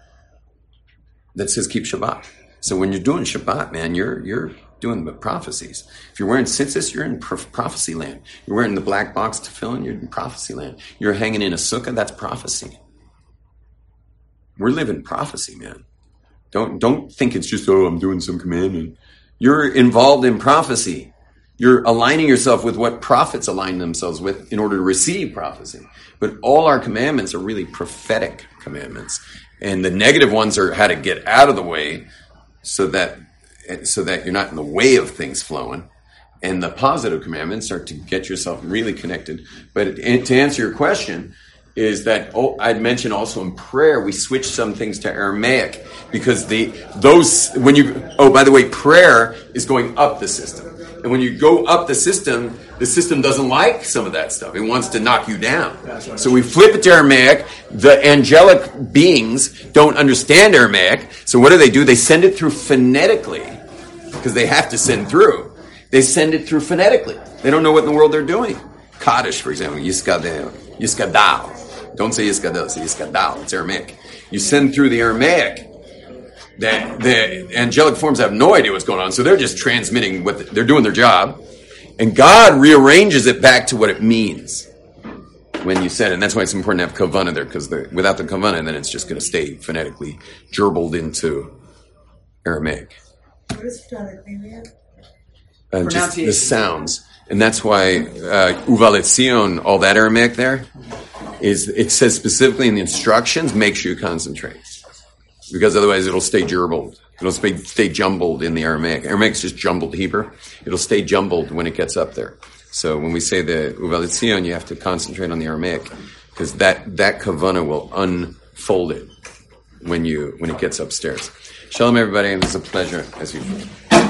that says keep Shabbat. So when you're doing Shabbat, man, you're you're doing the prophecies. If you're wearing tzitzis, you're in prophecy land. You're wearing the black box to fill in, you're in prophecy land. You're hanging in a sukkah, that's prophecy. We're living prophecy, man. Don't don't think it's just oh I'm doing some commandment. You're involved in prophecy. You're aligning yourself with what prophets align themselves with in order to receive prophecy. But all our commandments are really prophetic commandments. And the negative ones are how to get out of the way so that so that you're not in the way of things flowing. And the positive commandments are to get yourself really connected. But to answer your question, is that oh, I'd mentioned also in prayer we switch some things to Aramaic because the those when you oh by the way prayer is going up the system. And when you go up the system the system doesn't like some of that stuff. It wants to knock you down. So we flip it to Aramaic. The angelic beings don't understand Aramaic. So what do they do? They send it through phonetically because they have to send through. They send it through phonetically. They don't know what in the world they're doing. Kaddish for example Yiskadel Yiskadal don't say Yiskadel, say Yiskadal. It's Aramaic. You send through the Aramaic. The, the angelic forms have no idea what's going on, so they're just transmitting what the, they're doing their job, and God rearranges it back to what it means when you said it. And that's why it's important to have kavana there, because the, without the kavana, then it's just going to stay phonetically gerbled into Aramaic. What is phonetically? Uh, just the sounds, and that's why uh, uvaletzion, all that Aramaic there, is it says specifically in the instructions, make sure you concentrate. Because otherwise it'll stay gerbled. It'll stay, stay jumbled in the Aramaic. Aramaic's just jumbled Hebrew. It'll stay jumbled when it gets up there. So when we say the Uvalitzion, you have to concentrate on the Aramaic. Because that, that kavana will unfold it when you, when it gets upstairs. Shalom everybody, and it's a pleasure as usual.